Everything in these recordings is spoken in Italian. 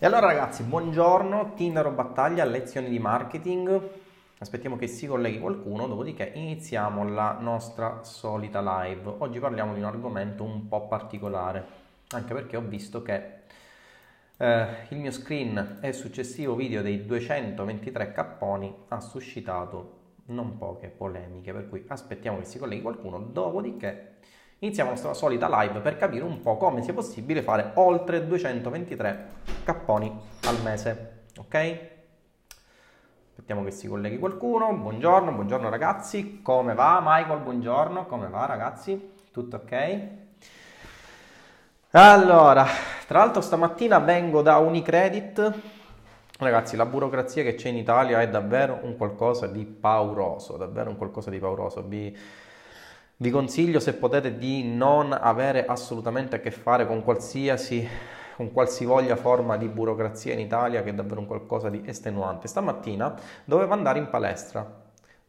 E allora ragazzi, buongiorno, Tinder o battaglia, lezioni di marketing. Aspettiamo che si colleghi qualcuno, dopodiché iniziamo la nostra solita live. Oggi parliamo di un argomento un po' particolare, anche perché ho visto che eh, il mio screen e successivo video dei 223 capponi ha suscitato non poche polemiche, per cui aspettiamo che si colleghi qualcuno, dopodiché iniziamo la nostra solita live per capire un po' come sia possibile fare oltre 223 capponi al mese, ok? Aspettiamo che si colleghi qualcuno. Buongiorno, buongiorno ragazzi. Come va Michael? Buongiorno. Come va ragazzi? Tutto ok? Allora, tra l'altro stamattina vengo da Unicredit. Ragazzi, la burocrazia che c'è in Italia è davvero un qualcosa di pauroso, davvero un qualcosa di pauroso. Vi vi consiglio, se potete, di non avere assolutamente a che fare con qualsiasi, con qualsivoglia forma di burocrazia in Italia, che è davvero un qualcosa di estenuante. Stamattina dovevo andare in palestra,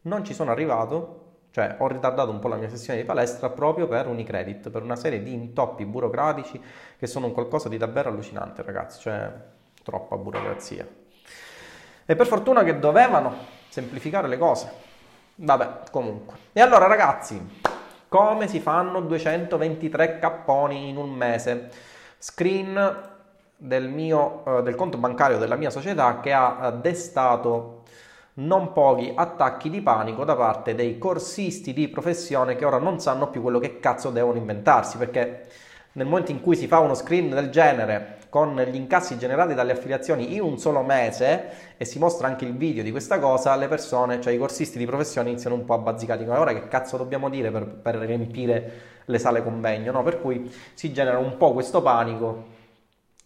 non ci sono arrivato, cioè ho ritardato un po' la mia sessione di palestra proprio per Unicredit, per una serie di intoppi burocratici che sono un qualcosa di davvero allucinante, ragazzi, cioè troppa burocrazia. E per fortuna che dovevano semplificare le cose. Vabbè, comunque. E allora ragazzi, come si fanno 223 capponi in un mese? Screen del, mio, uh, del conto bancario della mia società che ha uh, destato non pochi attacchi di panico da parte dei corsisti di professione che ora non sanno più quello che cazzo devono inventarsi perché nel momento in cui si fa uno screen del genere con gli incassi generati dalle affiliazioni in un solo mese e si mostra anche il video di questa cosa, le persone, cioè i corsisti di professione iniziano un po' a bazzicare, dicono ora che cazzo dobbiamo dire per, per riempire le sale convegno, no? Per cui si genera un po' questo panico,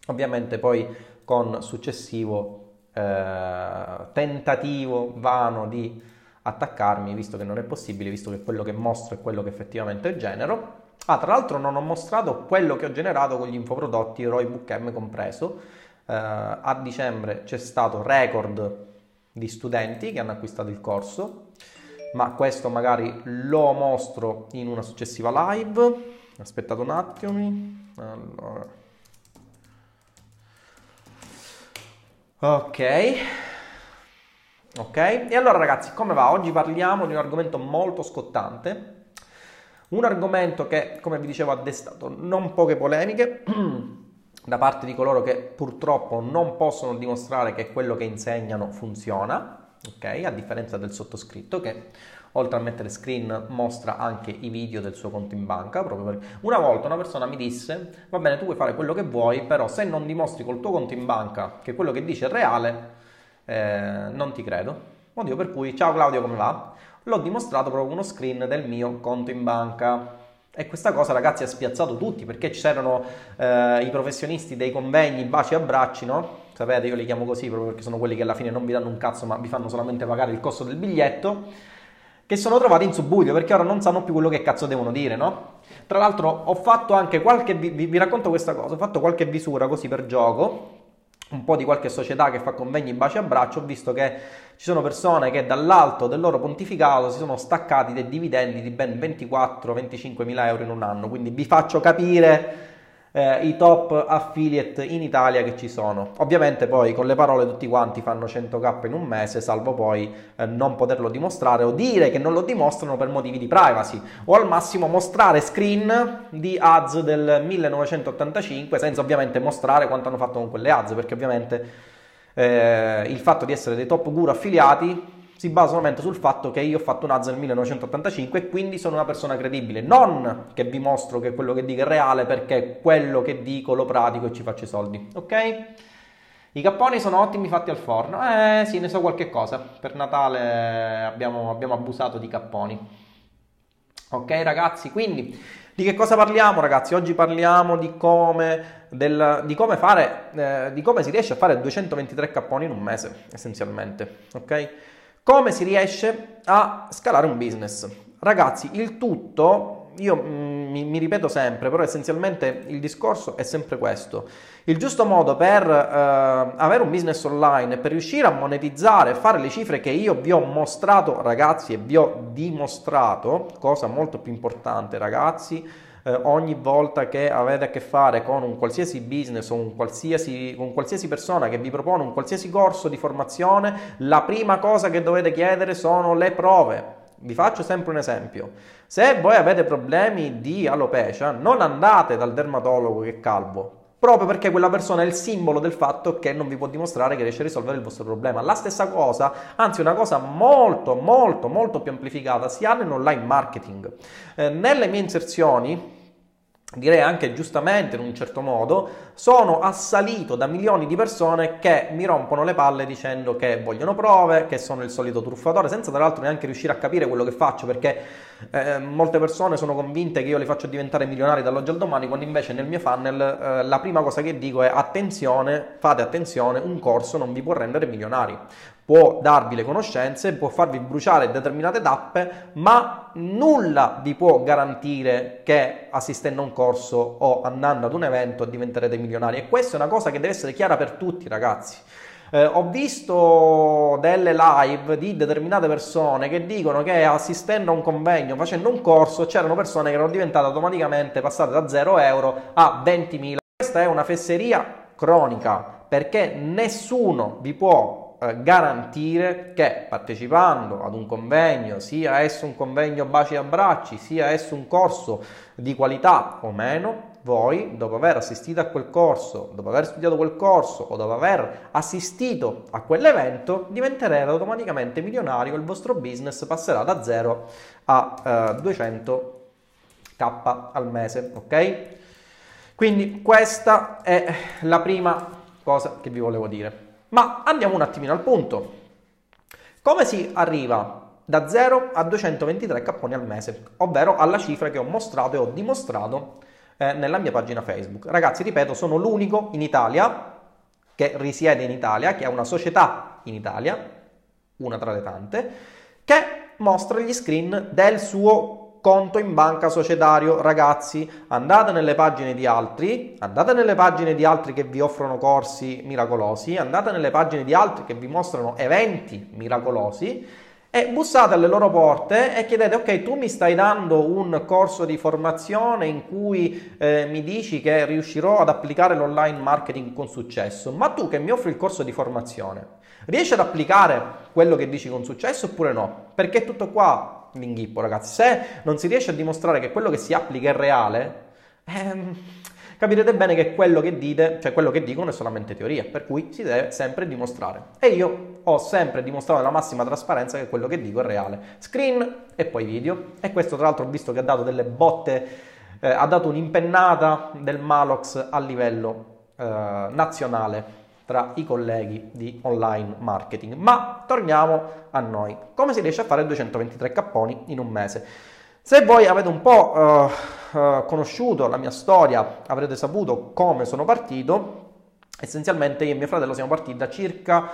ovviamente poi con successivo eh, tentativo vano di attaccarmi, visto che non è possibile, visto che quello che mostro è quello che effettivamente genero. Ah, tra l'altro non ho mostrato quello che ho generato con gli infoprodotti ROI Book compreso. Eh, a dicembre c'è stato record di studenti che hanno acquistato il corso, ma questo magari lo mostro in una successiva live. Aspettate un attimo. Allora. Ok. Ok, e allora ragazzi, come va? Oggi parliamo di un argomento molto scottante un argomento che, come vi dicevo, ha destato non poche polemiche da parte di coloro che purtroppo non possono dimostrare che quello che insegnano funziona, ok? A differenza del sottoscritto che oltre a mettere screen mostra anche i video del suo conto in banca. Proprio per... Una volta una persona mi disse, va bene, tu puoi fare quello che vuoi, però se non dimostri col tuo conto in banca che quello che dice è reale, eh, non ti credo. Motivo per cui, ciao Claudio, come va? L'ho dimostrato proprio uno screen del mio conto in banca. E questa cosa, ragazzi, ha spiazzato tutti perché c'erano eh, i professionisti dei convegni baci e abbracci, no? Sapete, io li chiamo così proprio perché sono quelli che alla fine non vi danno un cazzo, ma vi fanno solamente pagare il costo del biglietto. Che sono trovati in subbuglio perché ora non sanno più quello che cazzo devono dire, no? Tra l'altro, ho fatto anche qualche. Vi, vi racconto questa cosa. Ho fatto qualche visura così per gioco un po' di qualche società che fa convegni baci a braccio, ho visto che ci sono persone che dall'alto del loro pontificato si sono staccati dei dividendi di ben 24-25 mila euro in un anno, quindi vi faccio capire eh, i top affiliate in Italia che ci sono. Ovviamente poi con le parole tutti quanti fanno 100k in un mese, salvo poi eh, non poterlo dimostrare o dire che non lo dimostrano per motivi di privacy o al massimo mostrare screen di ads del 1985 senza ovviamente mostrare quanto hanno fatto con quelle ads perché ovviamente eh, il fatto di essere dei top guru affiliati si basa solamente sul fatto che io ho fatto un AZ nel 1985 e quindi sono una persona credibile, non che vi mostro che quello che dico è reale perché quello che dico lo pratico e ci faccio i soldi, ok? I capponi sono ottimi fatti al forno, eh sì, ne so qualche cosa, per Natale abbiamo, abbiamo abusato di capponi. Ok ragazzi, quindi di che cosa parliamo ragazzi? Oggi parliamo di come, del, di come, fare, eh, di come si riesce a fare 223 capponi in un mese, essenzialmente, ok? Come si riesce a scalare un business? Ragazzi, il tutto, io mm, mi, mi, ripeto sempre, però essenzialmente il discorso è sempre questo. Il giusto modo per eh, avere un business online per riuscire a monetizzare fare le cifre che io vi ho mostrato, ragazzi, e vi ho dimostrato, cosa molto più importante, ragazzi, eh, ogni volta che avete a che fare con un qualsiasi business o un qualsiasi, con qualsiasi persona che vi propone un qualsiasi corso di formazione, la prima cosa che dovete chiedere sono le prove. Vi faccio sempre un esempio. Se voi avete problemi di alopecia, non andate dal dermatologo che è calvo, proprio perché quella persona è il simbolo del fatto che non vi può dimostrare che riesce a risolvere il vostro problema. La stessa cosa, anzi una cosa molto, molto, molto più amplificata, si ha nell'online marketing. Eh, nelle mie inserzioni direi anche giustamente in un certo modo, sono assalito da milioni di persone che mi rompono le palle dicendo che vogliono prove, che sono il solito truffatore, senza tra l'altro neanche riuscire a capire quello che faccio, perché eh, molte persone sono convinte che io li faccio diventare milionari dall'oggi al domani, quando invece nel mio funnel eh, la prima cosa che dico è attenzione, fate attenzione, un corso non vi può rendere milionari. Può darvi le conoscenze, può farvi bruciare determinate tappe, ma nulla vi può garantire che assistendo a un corso o andando ad un evento diventerete milionari. E questa è una cosa che deve essere chiara per tutti, ragazzi. Eh, ho visto delle live di determinate persone che dicono che assistendo a un convegno, facendo un corso, c'erano persone che erano diventate automaticamente passate da 0 euro a 20.000. Questa è una fesseria cronica perché nessuno vi può eh, garantire che partecipando ad un convegno, sia esso un convegno baci e abbracci, sia esso un corso di qualità o meno, voi, dopo aver assistito a quel corso, dopo aver studiato quel corso o dopo aver assistito a quell'evento, diventerete automaticamente milionario, il vostro business passerà da 0 a eh, 200k al mese, ok? Quindi questa è la prima cosa che vi volevo dire. Ma andiamo un attimino al punto. Come si arriva da 0 a 223 capponi al mese, ovvero alla cifra che ho mostrato e ho dimostrato eh, nella mia pagina Facebook. Ragazzi, ripeto, sono l'unico in Italia che risiede in Italia, che ha una società in Italia, una tra le tante, che mostra gli screen del suo conto in banca societario. Ragazzi, andate nelle pagine di altri, andate nelle pagine di altri che vi offrono corsi miracolosi, andate nelle pagine di altri che vi mostrano eventi miracolosi e bussate alle loro porte e chiedete ok tu mi stai dando un corso di formazione in cui eh, mi dici che riuscirò ad applicare l'online marketing con successo ma tu che mi offri il corso di formazione riesci ad applicare quello che dici con successo oppure no perché tutto qua l'inghippo, ragazzi. Se non si riesce a dimostrare che quello che si applica è reale, ehm, capirete bene che quello che dite, cioè quello che dicono è solamente teoria, per cui si deve sempre dimostrare. E io ho sempre dimostrato nella massima trasparenza che quello che dico è reale. Screen e poi video. E questo tra l'altro ho visto che ha dato delle botte, eh, ha dato un'impennata del Malox a livello eh, nazionale tra i colleghi di online marketing. Ma torniamo a noi. Come si riesce a fare 223 capponi in un mese? Se voi avete un po' uh, uh, conosciuto la mia storia, avrete saputo come sono partito. Essenzialmente io e mio fratello siamo partiti da circa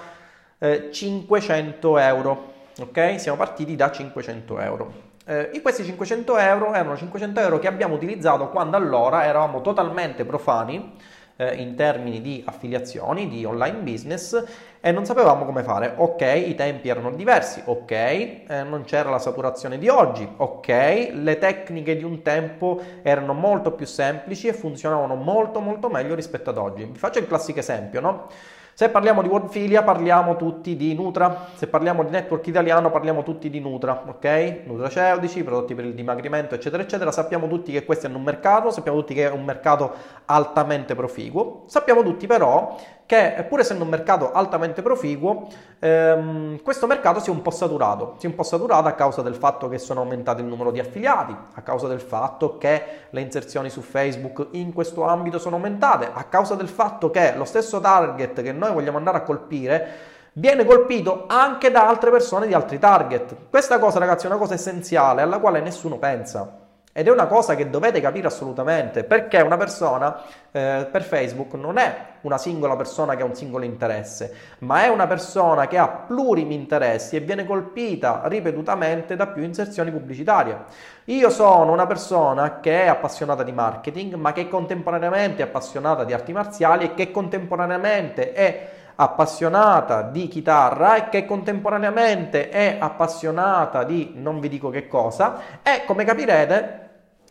eh, 500 euro. Ok? Siamo partiti da 500 euro. Eh, questi 500 euro erano 500 euro che abbiamo utilizzato quando allora eravamo totalmente profani eh, in termini di affiliazioni, di online business e non sapevamo come fare. Ok, i tempi erano diversi, ok, eh, non c'era la saturazione di oggi, ok, le tecniche di un tempo erano molto più semplici e funzionavano molto molto meglio rispetto ad oggi. Vi faccio il classico esempio, no? Se parliamo di Wordfilia parliamo tutti di Nutra, se parliamo di network italiano parliamo tutti di Nutra, ok? Nutraceutici, prodotti per il dimagrimento, eccetera, eccetera. Sappiamo tutti che questo è un mercato, sappiamo tutti che è un mercato altamente proficuo. Sappiamo tutti però che pur essendo un mercato altamente proficuo, ehm, questo mercato si è un po' saturato. Si è un po' saturato a causa del fatto che sono aumentati il numero di affiliati, a causa del fatto che le inserzioni su Facebook in questo ambito sono aumentate, a causa del fatto che lo stesso target che noi vogliamo andare a colpire viene colpito anche da altre persone di altri target. Questa cosa, ragazzi, è una cosa essenziale alla quale nessuno pensa. Ed è una cosa che dovete capire assolutamente, perché una persona eh, per Facebook non è una singola persona che ha un singolo interesse, ma è una persona che ha plurimi interessi e viene colpita ripetutamente da più inserzioni pubblicitarie. Io sono una persona che è appassionata di marketing, ma che contemporaneamente è appassionata di arti marziali e che contemporaneamente è appassionata di chitarra e che contemporaneamente è appassionata di non vi dico che cosa e come capirete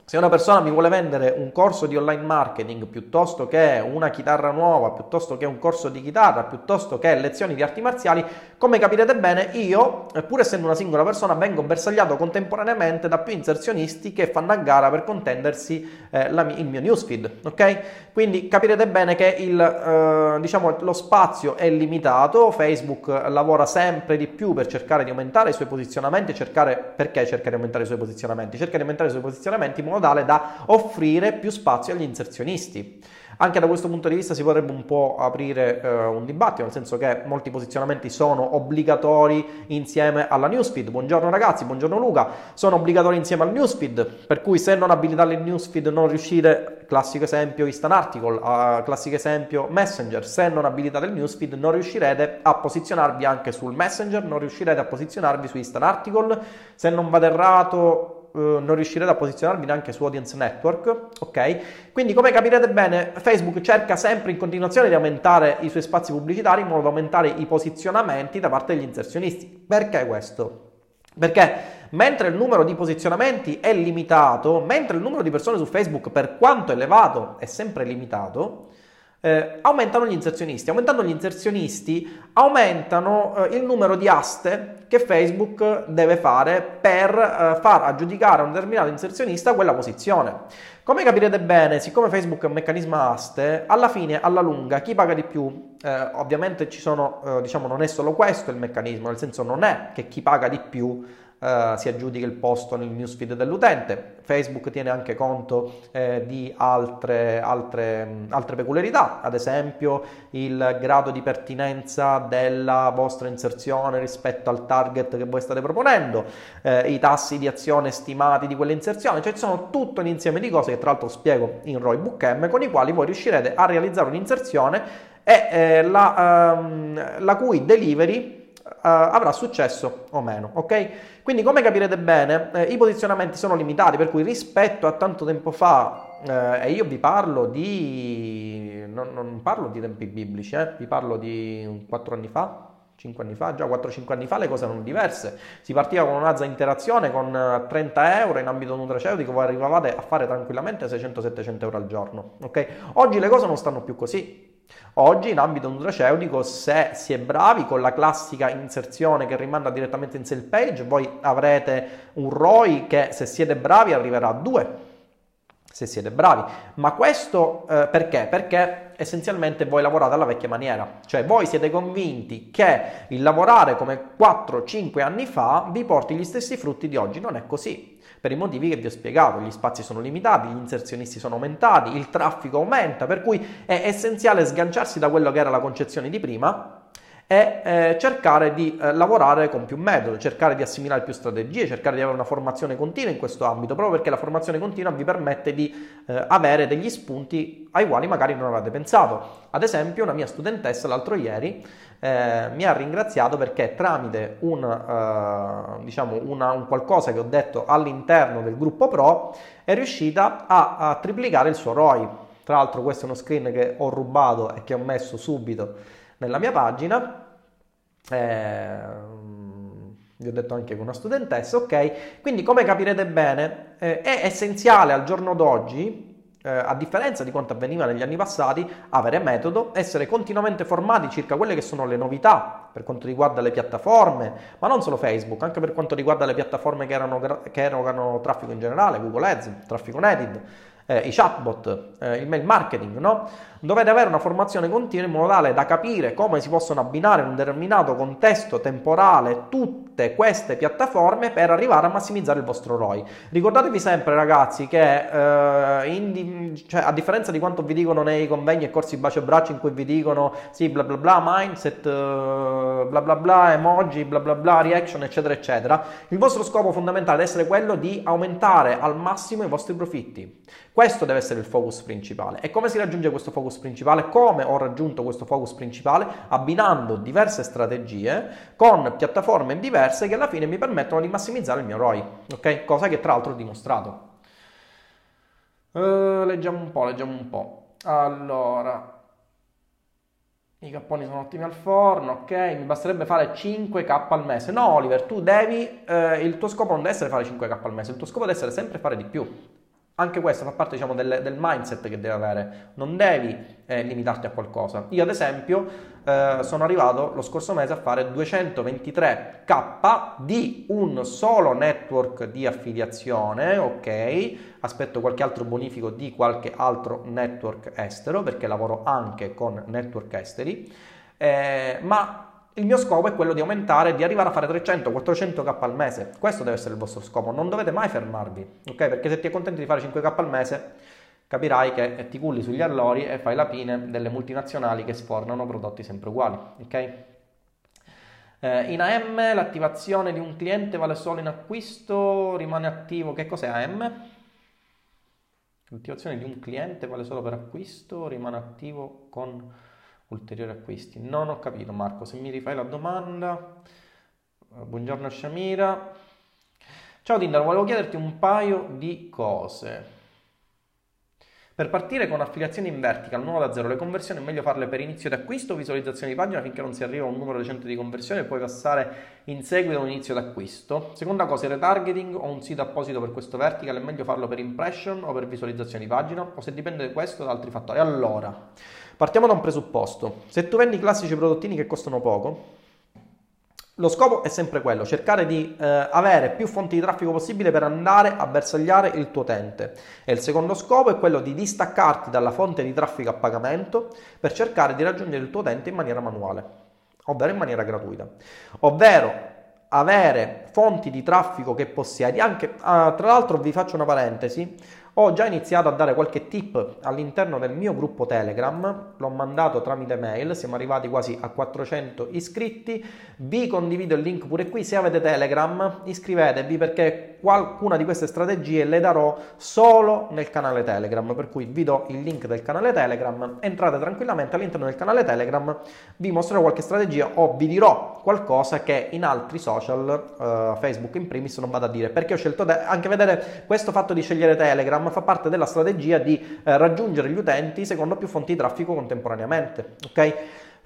Se una persona mi vuole vendere un corso di online marketing piuttosto che una chitarra nuova, piuttosto che un corso di chitarra, piuttosto che lezioni di arti marziali, come capirete bene, io, pur essendo una singola persona, vengo bersagliato contemporaneamente da più inserzionisti che fanno a gara per contendersi eh, la, il mio newsfeed, ok? Quindi capirete bene che il, eh, diciamo, lo spazio è limitato, Facebook lavora sempre di più per cercare di aumentare i suoi posizionamenti, cercare, perché cerca di aumentare i suoi posizionamenti? Cerca di aumentare i suoi posizionamenti in modo tale da offrire più spazio agli inserzionisti. Anche da questo punto di vista si potrebbe un po' aprire eh, un dibattito, nel senso che molti posizionamenti sono obbligatori insieme alla newsfeed. Buongiorno ragazzi, buongiorno Luca, sono obbligatori insieme al newsfeed, per cui se non abilitate il newsfeed non riuscite, classico esempio instant article, uh, classico esempio messenger, se non abilitate il newsfeed non riuscirete a posizionarvi anche sul messenger, non riuscirete a posizionarvi su instant article, se non vado errato eh, non riuscirete a posizionarvi neanche su Audience Network, ok? Quindi come capirete bene, Facebook cerca sempre in continuazione di aumentare i suoi spazi pubblicitari in modo da aumentare i posizionamenti da parte degli inserzionisti. Perché questo? Perché mentre il numero di posizionamenti è limitato, mentre il numero di persone su Facebook per quanto elevato è sempre limitato, eh, aumentano gli inserzionisti. Aumentando gli inserzionisti, aumentano eh, il numero di aste che Facebook deve fare per eh, far aggiudicare a un determinato inserzionista quella posizione. Come capirete bene, siccome Facebook è un meccanismo aste, alla fine, alla lunga, chi paga di più? Eh, ovviamente ci sono, eh, diciamo, non è solo questo il meccanismo, nel senso non è che chi paga di più Uh, si aggiudica il posto nel newsfeed dell'utente. Facebook tiene anche conto eh, di altre, altre, altre, peculiarità, ad esempio il grado di pertinenza della vostra inserzione rispetto al target che voi state proponendo, eh, i tassi di azione stimati di quell'inserzione, cioè ci sono tutto un insieme di cose che tra l'altro spiego in Roy Book M con i quali voi riuscirete a realizzare un'inserzione e eh, la, um, la cui delivery avrà successo o meno, ok? Quindi come capirete bene, eh, i posizionamenti sono limitati, per cui rispetto a tanto tempo fa, eh, e io vi parlo di... non, non parlo di tempi biblici, eh, vi parlo di 4 anni fa, 5 anni fa, già 4-5 anni fa le cose erano diverse. Si partiva con un'azza interazione con 30 eh, euro in ambito nutraceutico, voi arrivavate a fare tranquillamente 600-700 euro al giorno. Okay? Oggi le cose non stanno più così. Oggi in ambito nutraceutico, se si è bravi con la classica inserzione che rimanda direttamente in sale page, voi avrete un ROI che se siete bravi arriverà a 2 se siete bravi. Ma questo eh, perché? Perché essenzialmente voi lavorate alla vecchia maniera, cioè voi siete convinti che il lavorare come 4-5 anni fa vi porti gli stessi frutti di oggi, non è così. Per i motivi che vi ho spiegato. Gli spazi sono limitati, gli inserzionisti sono aumentati, il traffico aumenta, per cui è essenziale sganciarsi da quello che era la concezione di prima e eh, cercare di eh, lavorare con più metodi, cercare di assimilare più strategie, cercare di avere una formazione continua in questo ambito, proprio perché la formazione continua vi permette di eh, avere degli spunti ai quali magari non avete pensato. Ad esempio, una mia studentessa l'altro ieri eh, mi ha ringraziato perché tramite un, eh, diciamo una, un, qualcosa che ho detto all'interno del gruppo Pro è riuscita a, a triplicare il suo ROI. Tra l'altro questo è uno screen che ho rubato e che ho messo subito nella mia pagina. Eh, vi ho detto anche con una studentessa, ok? Quindi come capirete bene eh, è essenziale al giorno d'oggi eh, a differenza di quanto avveniva negli anni passati, avere metodo, essere continuamente formati circa quelle che sono le novità per quanto riguarda le piattaforme, ma non solo Facebook, anche per quanto riguarda le piattaforme che, erano, che erogano traffico in generale, Google Ads, traffico native, eh, i chatbot, eh, il mail marketing, no? Dovete avere una formazione continua in modo tale da capire come si possono abbinare in un determinato contesto temporale tutte queste piattaforme per arrivare a massimizzare il vostro ROI. Ricordatevi sempre ragazzi che eh, in, cioè, a differenza di quanto vi dicono nei convegni e corsi bacio e braccio in cui vi dicono sì bla bla bla mindset eh, bla bla bla emoji bla bla bla reaction eccetera eccetera, il vostro scopo fondamentale deve essere quello di aumentare al massimo i vostri profitti. Questo deve essere il focus principale. E come si raggiunge questo focus principale? Come ho raggiunto questo focus principale? Abbinando diverse strategie con piattaforme diverse che alla fine mi permettono di massimizzare il mio ROI, ok? Cosa che tra l'altro ho dimostrato. Uh, leggiamo un po', leggiamo un po'. Allora, i capponi sono ottimi al forno, ok? Mi basterebbe fare 5k al mese. No, Oliver, tu devi, eh, il tuo scopo non deve essere fare 5k al mese, il tuo scopo deve essere sempre fare di più Anche questo fa parte diciamo, del, del, mindset che devi avere, non devi eh, limitarti a qualcosa. Io ad esempio eh, sono arrivato lo scorso mese a fare 223k di un solo network di affiliazione, ok? Aspetto qualche altro bonifico di qualche altro network estero perché lavoro anche con network esteri, eh, ma il mio scopo è quello di aumentare, di arrivare a fare 300-400k al mese. Questo deve essere il vostro scopo, non dovete mai fermarvi, ok? Perché se ti accontenti di fare 5k al mese, capirai che ti culli sugli allori e fai la fine delle multinazionali che sfornano prodotti sempre uguali, ok? Eh, in AM l'attivazione di un cliente vale solo in acquisto, rimane attivo. Che cos'è AM? L'attivazione di un cliente vale solo per acquisto, rimane attivo con ulteriori acquisti. Non ho capito Marco, se mi rifai la domanda. Eh, buongiorno Shamira. Ciao Tinder, volevo chiederti un paio di cose. Per partire con affiliazioni in vertical, nuovo da zero, le conversioni è meglio farle per inizio di acquisto o visualizzazione di pagina finché non si arriva a un numero decente di conversioni e poi passare in seguito a un inizio d'acquisto. Seconda cosa, il retargeting o un sito apposito per questo vertical è meglio farlo per impression o per visualizzazione di pagina o se dipende da questo da altri fattori. Allora, Partiamo da un presupposto. Se tu vendi classici prodottini che costano poco, lo scopo è sempre quello, cercare di eh, avere più fonti di traffico possibile per andare a bersagliare il tuo utente. E il secondo scopo è quello di distaccarti dalla fonte di traffico a pagamento per cercare di raggiungere il tuo utente in maniera manuale, ovvero in maniera gratuita. Ovvero avere fonti di traffico che possiedi. Anche, ah, tra l'altro vi faccio una parentesi, ho già iniziato a dare qualche tip all'interno del mio gruppo Telegram, l'ho mandato tramite mail, siamo arrivati quasi a 400 iscritti, vi condivido il link pure qui, se avete Telegram iscrivetevi perché qualcuna di queste strategie le darò solo nel canale Telegram, per cui vi do il link del canale Telegram, entrate tranquillamente all'interno del canale Telegram, vi mostrerò qualche strategia o vi dirò qualcosa che in altri social, uh, Facebook in primis, non vado a dire, perché ho scelto, te- anche vedere questo fatto di scegliere Telegram fa parte della strategia di eh, raggiungere gli utenti secondo più fonti di traffico contemporaneamente. Ok?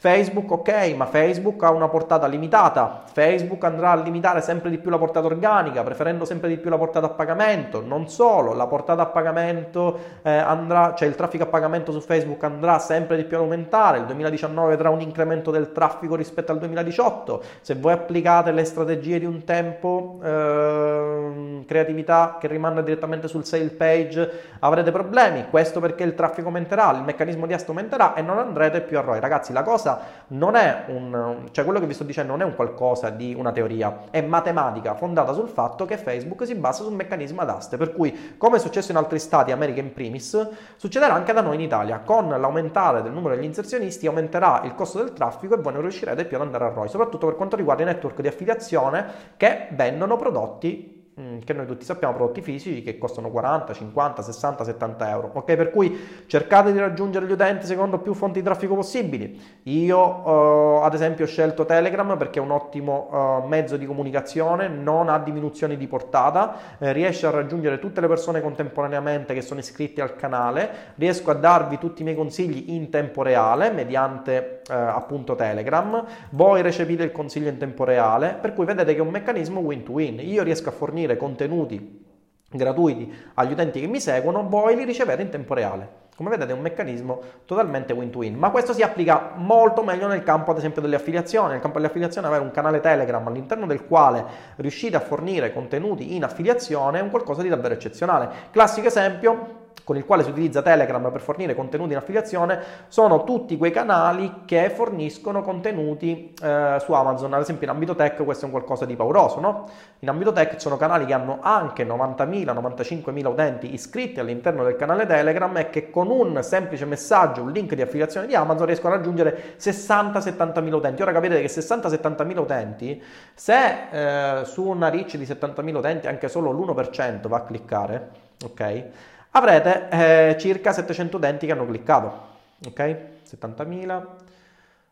Facebook, ok, ma Facebook ha una portata limitata. Facebook andrà a limitare sempre di più la portata organica, preferendo sempre di più la portata a pagamento. Non solo, la portata a pagamento eh, andrà, cioè il traffico a pagamento su Facebook andrà sempre di più ad aumentare. Il 2019 vedrà un incremento del traffico rispetto al 2018. Se voi applicate le strategie di un tempo, eh, creatività che rimanda direttamente sul sale page, avrete problemi. Questo perché il traffico aumenterà, il meccanismo di asto aumenterà e non andrete più a ROI. Ragazzi, la cosa non è un, cioè quello che vi sto dicendo non è un qualcosa di una teoria, è matematica fondata sul fatto che Facebook si basa sul meccanismo ad aste, per cui come è successo in altri stati, America in primis, succederà anche da noi in Italia, con l'aumentare del numero degli inserzionisti aumenterà il costo del traffico e voi non riuscirete più ad andare a ROI, soprattutto per quanto riguarda i network di affiliazione che vendono prodotti che noi tutti sappiamo prodotti fisici che costano 40, 50, 60, 70 euro. Ok, per cui cercate di raggiungere gli utenti secondo più fonti di traffico possibili. Io, eh, ad esempio, ho scelto Telegram perché è un ottimo eh, mezzo di comunicazione, non ha diminuzioni di portata, eh, riesce a raggiungere tutte le persone contemporaneamente che sono iscritte al canale, riesco a darvi tutti i miei consigli in tempo reale mediante eh, appunto Telegram. Voi recepite il consiglio in tempo reale, per cui vedete che è un meccanismo win-to-win. Io riesco a fornire fornire contenuti gratuiti agli utenti che mi seguono, voi li ricevete in tempo reale. Come vedete è un meccanismo totalmente win-to-win, ma questo si applica molto meglio nel campo ad esempio delle affiliazioni. Nel campo delle affiliazioni avere un canale Telegram all'interno del quale riuscite a fornire contenuti in affiliazione è un qualcosa di davvero eccezionale. Classico esempio, con il quale si utilizza Telegram per fornire contenuti in affiliazione sono tutti quei canali che forniscono contenuti eh, su Amazon. Ad esempio in ambito tech questo è un qualcosa di pauroso, no? In ambito tech ci sono canali che hanno anche 90.000, 95.000 utenti iscritti all'interno del canale Telegram e che con un semplice messaggio, un link di affiliazione di Amazon riescono a raggiungere 60-70.000 utenti. Ora capite che 60-70.000 utenti, se eh, su una reach di 70.000 utenti anche solo l'1% va a cliccare, ok? Avrete eh, circa 700 utenti che hanno cliccato, ok? 70.000,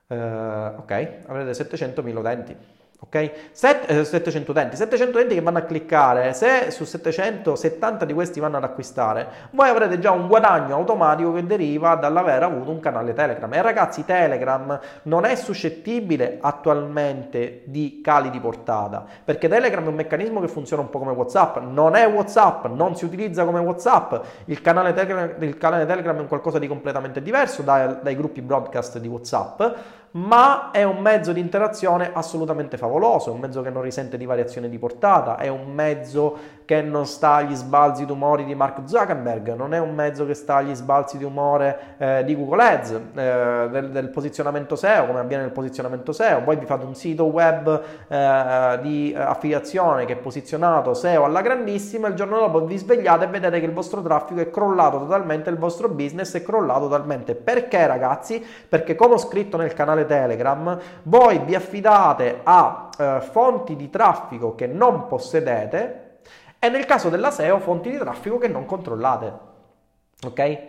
eh, ok, avrete 700.000 utenti. Ok? Set, eh, 700 utenti, 700 utenti che vanno a cliccare, se su 770 di questi vanno ad acquistare, voi avrete già un guadagno automatico che deriva dall'aver avuto un canale Telegram. E ragazzi, Telegram non è suscettibile attualmente di cali di portata, perché Telegram è un meccanismo che funziona un po' come WhatsApp, non è WhatsApp, non si utilizza come WhatsApp, il canale Telegram, il canale Telegram è un qualcosa di completamente diverso dai, dai gruppi broadcast di WhatsApp ma è un mezzo di interazione assolutamente favoloso, è un mezzo che non risente di variazione di portata, è un mezzo che non sta agli sbalzi d'umore di Mark Zuckerberg, non è un mezzo che sta agli sbalzi di umore eh, di Google Ads, eh, del, del, posizionamento SEO, come avviene nel posizionamento SEO. Voi vi fate un sito web eh, di affiliazione che è posizionato SEO alla grandissima, il giorno dopo vi svegliate e vedete che il vostro traffico è crollato totalmente, il vostro business è crollato totalmente. Perché ragazzi? Perché come ho scritto nel canale Telegram, voi vi affidate a eh, fonti di traffico che non possedete e nel caso della SEO fonti di traffico che non controllate. Ok?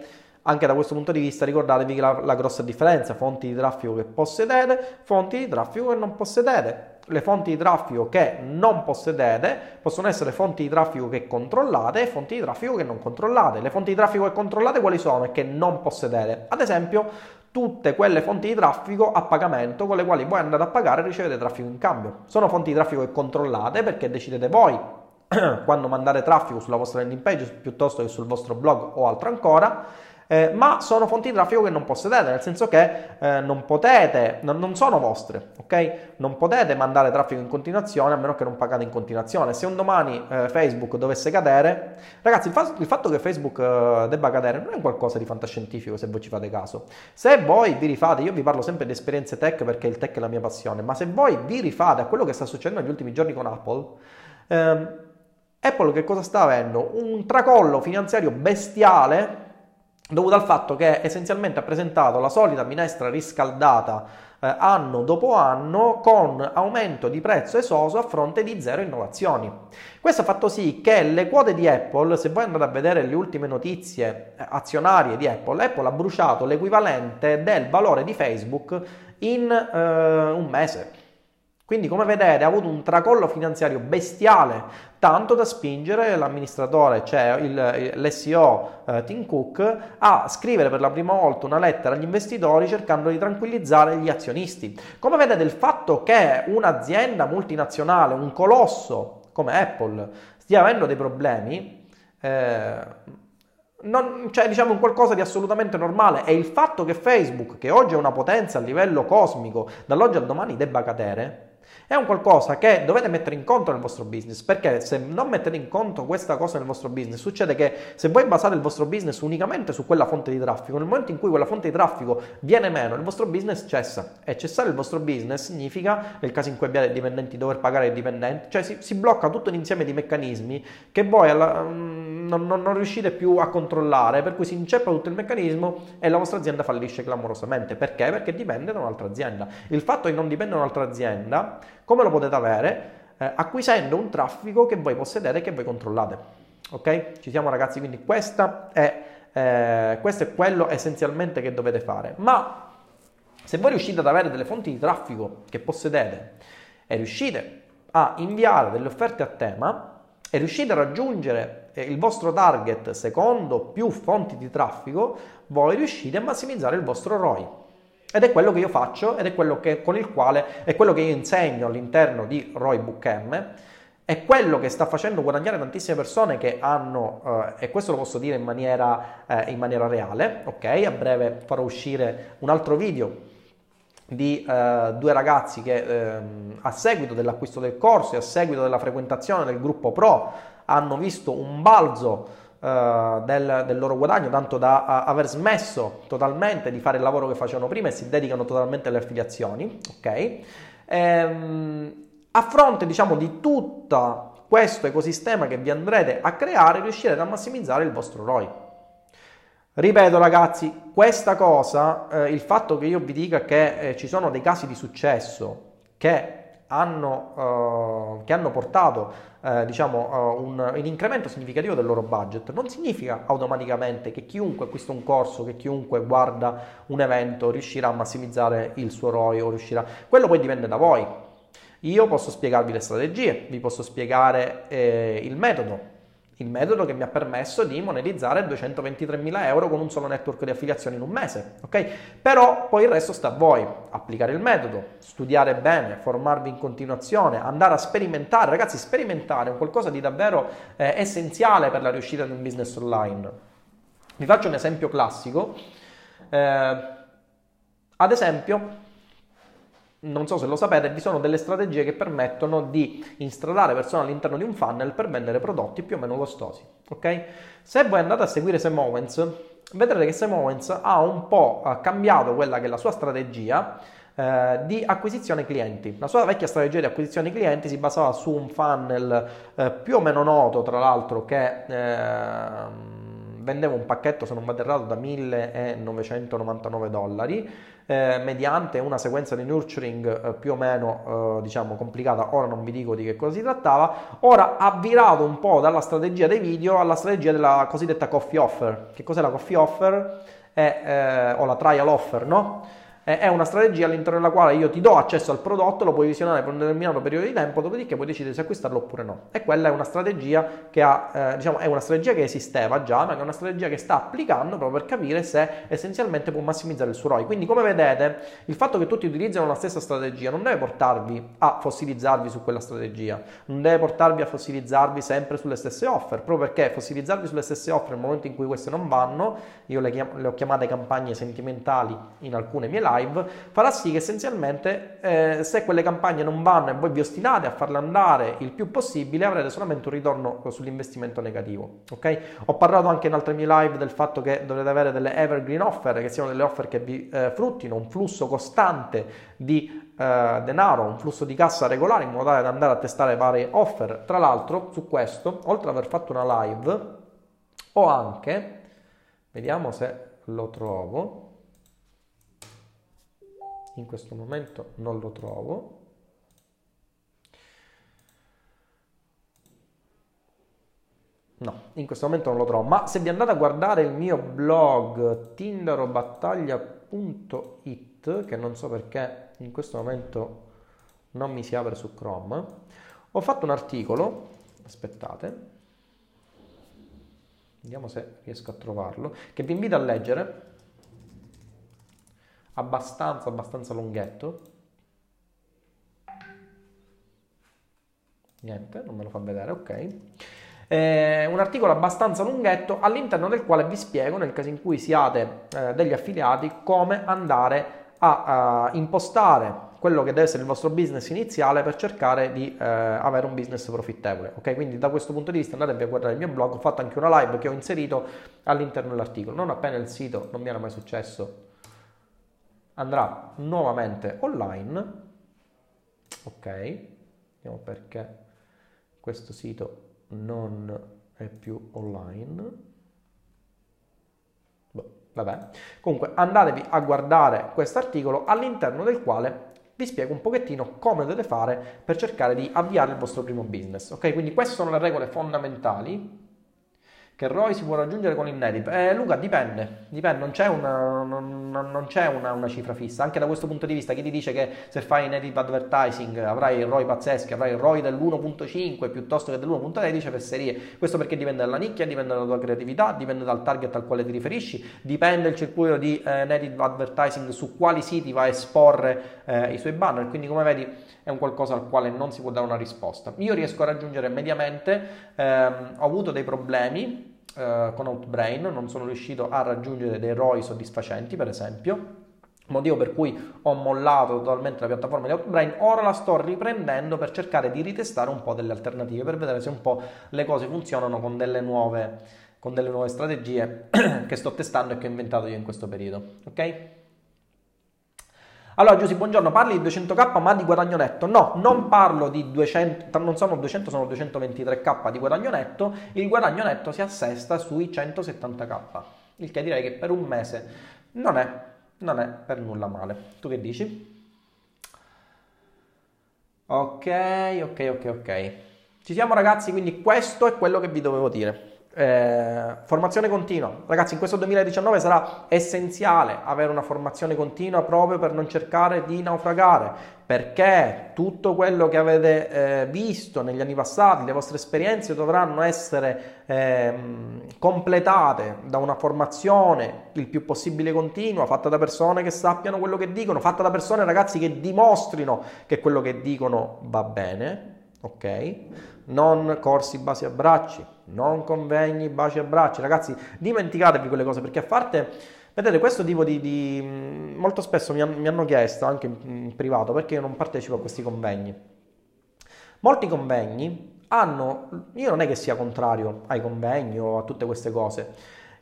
Anche da questo punto di vista ricordatevi la, la grossa differenza, fonti di traffico che possedete, fonti di traffico che non possedete. Le fonti di traffico che non possedete possono essere fonti di traffico che controllate e fonti di traffico che non controllate. Le fonti di traffico che controllate quali sono e che non possedete? Ad esempio, tutte quelle fonti di traffico a pagamento con le quali voi andate a pagare e ricevete traffico in cambio. Sono fonti di traffico che controllate perché decidete voi quando mandare traffico sulla vostra landing page piuttosto che sul vostro blog o altro ancora, eh, ma sono fonti di traffico che non possedete, nel senso che eh, non potete, non, non, sono vostre, ok? Non potete mandare traffico in continuazione a meno che non pagate in continuazione. Se un domani eh, Facebook dovesse cadere, ragazzi, il, fa- il fatto che Facebook eh, debba cadere non è qualcosa di fantascientifico se voi ci fate caso. Se voi vi rifate, io vi parlo sempre di esperienze tech perché il tech è la mia passione, ma se voi vi rifate a quello che sta succedendo negli ultimi giorni con Apple, ehm, Apple che cosa sta avendo? Un tracollo finanziario bestiale dovuto al fatto che essenzialmente ha presentato la solita minestra riscaldata eh, anno dopo anno con aumento di prezzo esoso a fronte di zero innovazioni. Questo ha fatto sì che le quote di Apple, se voi andate a vedere le ultime notizie eh, azionarie di Apple, Apple ha bruciato l'equivalente del valore di Facebook in eh, un mese. Quindi come vedete ha avuto un tracollo finanziario bestiale, tanto da spingere l'amministratore, cioè il, l'SEO eh, Tim Cook, a scrivere per la prima volta una lettera agli investitori cercando di tranquillizzare gli azionisti. Come vedete il fatto che un'azienda multinazionale, un colosso come Apple, stia avendo dei problemi, eh, non, cioè, diciamo un qualcosa di assolutamente normale e il fatto che Facebook, che oggi è una potenza a livello cosmico, dall'oggi al domani debba cadere, è un qualcosa che dovete mettere in conto nel vostro business, perché se non mettete in conto questa cosa nel vostro business, succede che se voi basate il vostro business unicamente su quella fonte di traffico, nel momento in cui quella fonte di traffico viene meno, il vostro business cessa. E cessare il vostro business significa, nel caso in cui abbiate dipendenti, dover pagare i dipendenti, cioè si, si blocca tutto un insieme di meccanismi che voi alla, mm, non, non, non riuscite più a controllare, per cui si inceppa tutto il meccanismo e la vostra azienda fallisce clamorosamente. Perché? Perché dipende da un'altra azienda. Il fatto di non dipendere da un'altra azienda come lo potete avere? Eh, acquisendo un traffico che voi possedete e che voi controllate. Ok? Ci siamo ragazzi, quindi è, eh, questo è quello essenzialmente che dovete fare. Ma se voi riuscite ad avere delle fonti di traffico che possedete e riuscite a inviare delle offerte a tema e riuscite a raggiungere il vostro target secondo più fonti di traffico, voi riuscite a massimizzare il vostro ROI. Ed è quello che io faccio ed è quello che, con il quale è quello che io insegno all'interno di Roy Book M. È quello che sta facendo guadagnare tantissime persone che hanno, eh, e questo lo posso dire in maniera, eh, in maniera reale, ok? A breve farò uscire un altro video di eh, due ragazzi che ehm, a seguito dell'acquisto del corso e a seguito della frequentazione del gruppo Pro hanno visto un balzo uh, del, del, loro guadagno, tanto da uh, aver smesso totalmente di fare il lavoro che facevano prima e si dedicano totalmente alle affiliazioni. Ok? Ehm, a fronte, diciamo, di tutto questo ecosistema che vi andrete a creare, riuscirete a massimizzare il vostro ROI. Ripeto ragazzi, questa cosa, eh, il fatto che io vi dica che eh, ci sono dei casi di successo che hanno, uh, che hanno portato uh, diciamo, uh, un, un, incremento significativo del loro budget, non significa automaticamente che chiunque acquista un corso, che chiunque guarda un evento riuscirà a massimizzare il suo ROI o riuscirà... Quello poi dipende da voi. Io posso spiegarvi le strategie, vi posso spiegare eh, il metodo, il metodo che mi ha permesso di monetizzare 223.000 euro con un solo network di affiliazione in un mese, ok? Però poi il resto sta a voi, applicare il metodo, studiare bene, formarvi in continuazione, andare a sperimentare, ragazzi, sperimentare è qualcosa di davvero eh, essenziale per la riuscita di un business online. Vi faccio un esempio classico, eh, ad esempio, non so se lo sapete, vi sono delle strategie che permettono di instradare persone all'interno di un funnel per vendere prodotti più o meno costosi. Ok? Se voi andate a seguire Sam Owens, vedrete che Sam Owens ha un po' cambiato quella che è la sua strategia eh, di acquisizione clienti. La sua vecchia strategia di acquisizione clienti si basava su un funnel eh, più o meno noto, tra l'altro, che eh, vendeva un pacchetto, se non vado errato, da 1999 dollari, eh, mediante una sequenza di nurturing eh, più o meno eh, diciamo complicata, ora non vi dico di che cosa si trattava, ora ha virato un po' dalla strategia dei video alla strategia della cosiddetta coffee offer. Che cos'è la coffee offer? È, eh, o la trial offer, no? È una strategia all'interno della quale io ti do accesso al prodotto, lo puoi visionare per un determinato periodo di tempo, dopodiché puoi decidere se acquistarlo oppure no. E quella è una strategia che ha, eh, diciamo, è una strategia che esisteva già, ma è una strategia che sta applicando proprio per capire se essenzialmente può massimizzare il suo ROI. Quindi, come vedete, il fatto che tutti utilizzino la stessa strategia non deve portarvi a fossilizzarvi su quella strategia, non deve portarvi a fossilizzarvi sempre sulle stesse offer, proprio perché fossilizzarvi sulle stesse offer nel momento in cui queste non vanno, io le, chiam- le ho chiamate campagne sentimentali in alcune mie live live farà sì che essenzialmente eh, se quelle campagne non vanno e voi vi ostinate a farle andare il più possibile avrete solamente un ritorno sull'investimento negativo ok? Ho parlato anche in altre mie live del fatto che dovrete avere delle evergreen offer che siano delle offer che vi eh, fruttino un flusso costante di eh, denaro un flusso di cassa regolare in modo tale da andare a testare varie offer. Tra l'altro su questo oltre ad aver fatto una live ho anche vediamo se lo trovo in questo momento non lo trovo. No, in questo momento non lo trovo, ma se vi andate a guardare il mio blog tinderobattaglia.it, che non so perché in questo momento non mi si apre su Chrome, ho fatto un articolo, aspettate, vediamo se riesco a trovarlo, che vi invito a leggere abbastanza, abbastanza lunghetto. Niente, non me lo fa vedere, ok. Eh, un articolo abbastanza lunghetto all'interno del quale vi spiego, nel caso in cui siate eh, degli affiliati, come andare a, a impostare quello che deve essere il vostro business iniziale per cercare di eh, avere un business profittevole. Ok, quindi da questo punto di vista andatevi a guardare il mio blog, ho fatto anche una live che ho inserito all'interno dell'articolo. Non appena il sito, non mi era mai successo, andrà nuovamente online. Ok vediamo perché questo sito non è più online. Boh, vabbè. Comunque andatevi a guardare questo articolo all'interno del quale vi spiego un pochettino come dovete fare per cercare di avviare il vostro primo business ok? Quindi queste sono le regole fondamentali che ROI si può raggiungere con il native? Eh, Luca, dipende, dipende non c'è, una, non, non c'è una, una, cifra fissa. Anche da questo punto di vista, chi ti dice che se fai native advertising avrai il ROI pazzeschi, avrai il ROI dell'1.5 piuttosto che dell'1.6, dice fesserie. Questo perché dipende dalla nicchia, dipende dalla tua creatività, dipende dal target al quale ti riferisci, dipende il circuito di eh, native advertising su quali siti va a esporre eh, i suoi banner. Quindi, come vedi, è un qualcosa al quale non si può dare una risposta. Io riesco a raggiungere mediamente, ehm, ho avuto dei problemi eh, con Outbrain, non sono riuscito a raggiungere dei ROI soddisfacenti, per esempio. Motivo per cui ho mollato totalmente la piattaforma di Outbrain, ora la sto riprendendo per cercare di ritestare un po' delle alternative, per vedere se un po' le cose funzionano con delle nuove, con delle nuove strategie che sto testando e che ho inventato io in questo periodo. Ok? Allora Giussi, buongiorno, parli di 200k ma di guadagno netto? No, non parlo di 200, non sono 200, sono 223k di guadagno netto, il guadagno netto si assesta sui 170k, il che direi che per un mese non è, non è per nulla male. Tu che dici? Ok, ok, ok, ok. Ci siamo ragazzi, quindi questo è quello che vi dovevo dire. Eh, formazione continua. Ragazzi, in questo 2019 sarà essenziale avere una formazione continua proprio per non cercare di naufragare, perché tutto quello che avete eh, visto negli anni passati, le vostre esperienze dovranno essere eh, completate da una formazione il più possibile continua, fatta da persone che sappiano quello che dicono, fatta da persone, ragazzi, che dimostrino che quello che dicono va bene, ok? Non corsi basi a bracci non convegni, baci e abbracci. Ragazzi, dimenticatevi quelle cose perché a parte, vedete, questo tipo di... di molto spesso mi, mi, hanno chiesto anche in, in privato perché io non partecipo a questi convegni. Molti convegni hanno, io non è che sia contrario ai convegni o a tutte queste cose,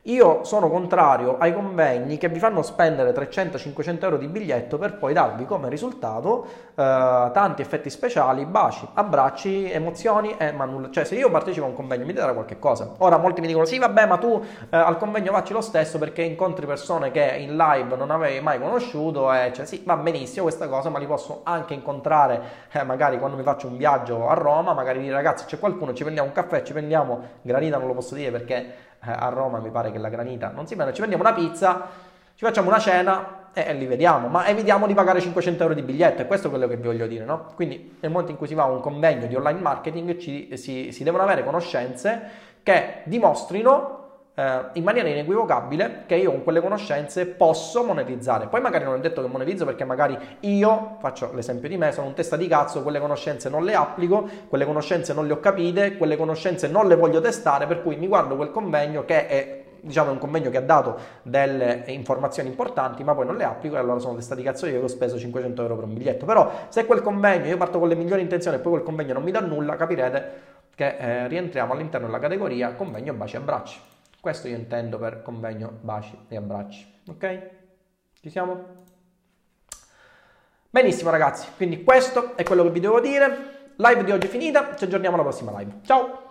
io sono contrario ai convegni che vi fanno spendere 300-500 euro di biglietto per poi darvi come risultato eh, tanti effetti speciali, baci, abbracci, emozioni e nulla. Cioè, se io partecipo a un convegno mi darà qualche cosa. Ora molti mi dicono: sì, vabbè, ma tu eh, al convegno facci lo stesso perché incontri persone che in live non avevi mai conosciuto. E cioè, sì, va benissimo questa cosa, ma li posso anche incontrare eh, magari quando mi faccio un viaggio a Roma. Magari dire, ragazzi, c'è qualcuno, ci prendiamo un caffè, ci prendiamo granita, non lo posso dire perché eh, a Roma mi pare che la granita non si vende, ci prendiamo una pizza, ci facciamo una cena e, e, li vediamo, ma evitiamo di pagare 500 euro di biglietto, e questo è quello che vi voglio dire, no? Quindi nel momento in cui si va a un convegno di online marketing ci, si, si devono avere conoscenze che dimostrino eh, in maniera inequivocabile che io con quelle conoscenze posso monetizzare. Poi magari non è detto che monetizzo perché magari io, faccio l'esempio di me, sono un testa di cazzo, quelle conoscenze non le applico, quelle conoscenze non le ho capite, quelle conoscenze non le voglio testare, per cui mi guardo quel convegno che è diciamo un convegno che ha dato delle informazioni importanti ma poi non le applico e allora sono testa di cazzo io che ho speso 500 euro per un biglietto però se quel convegno io parto con le migliori intenzioni e poi quel convegno non mi dà nulla capirete che eh, rientriamo all'interno della categoria convegno baci e abbracci questo io intendo per convegno baci e abbracci. Ok? Ci siamo? Benissimo ragazzi, quindi questo è quello che vi devo dire. Live di oggi è finita, ci aggiorniamo alla prossima live. Ciao!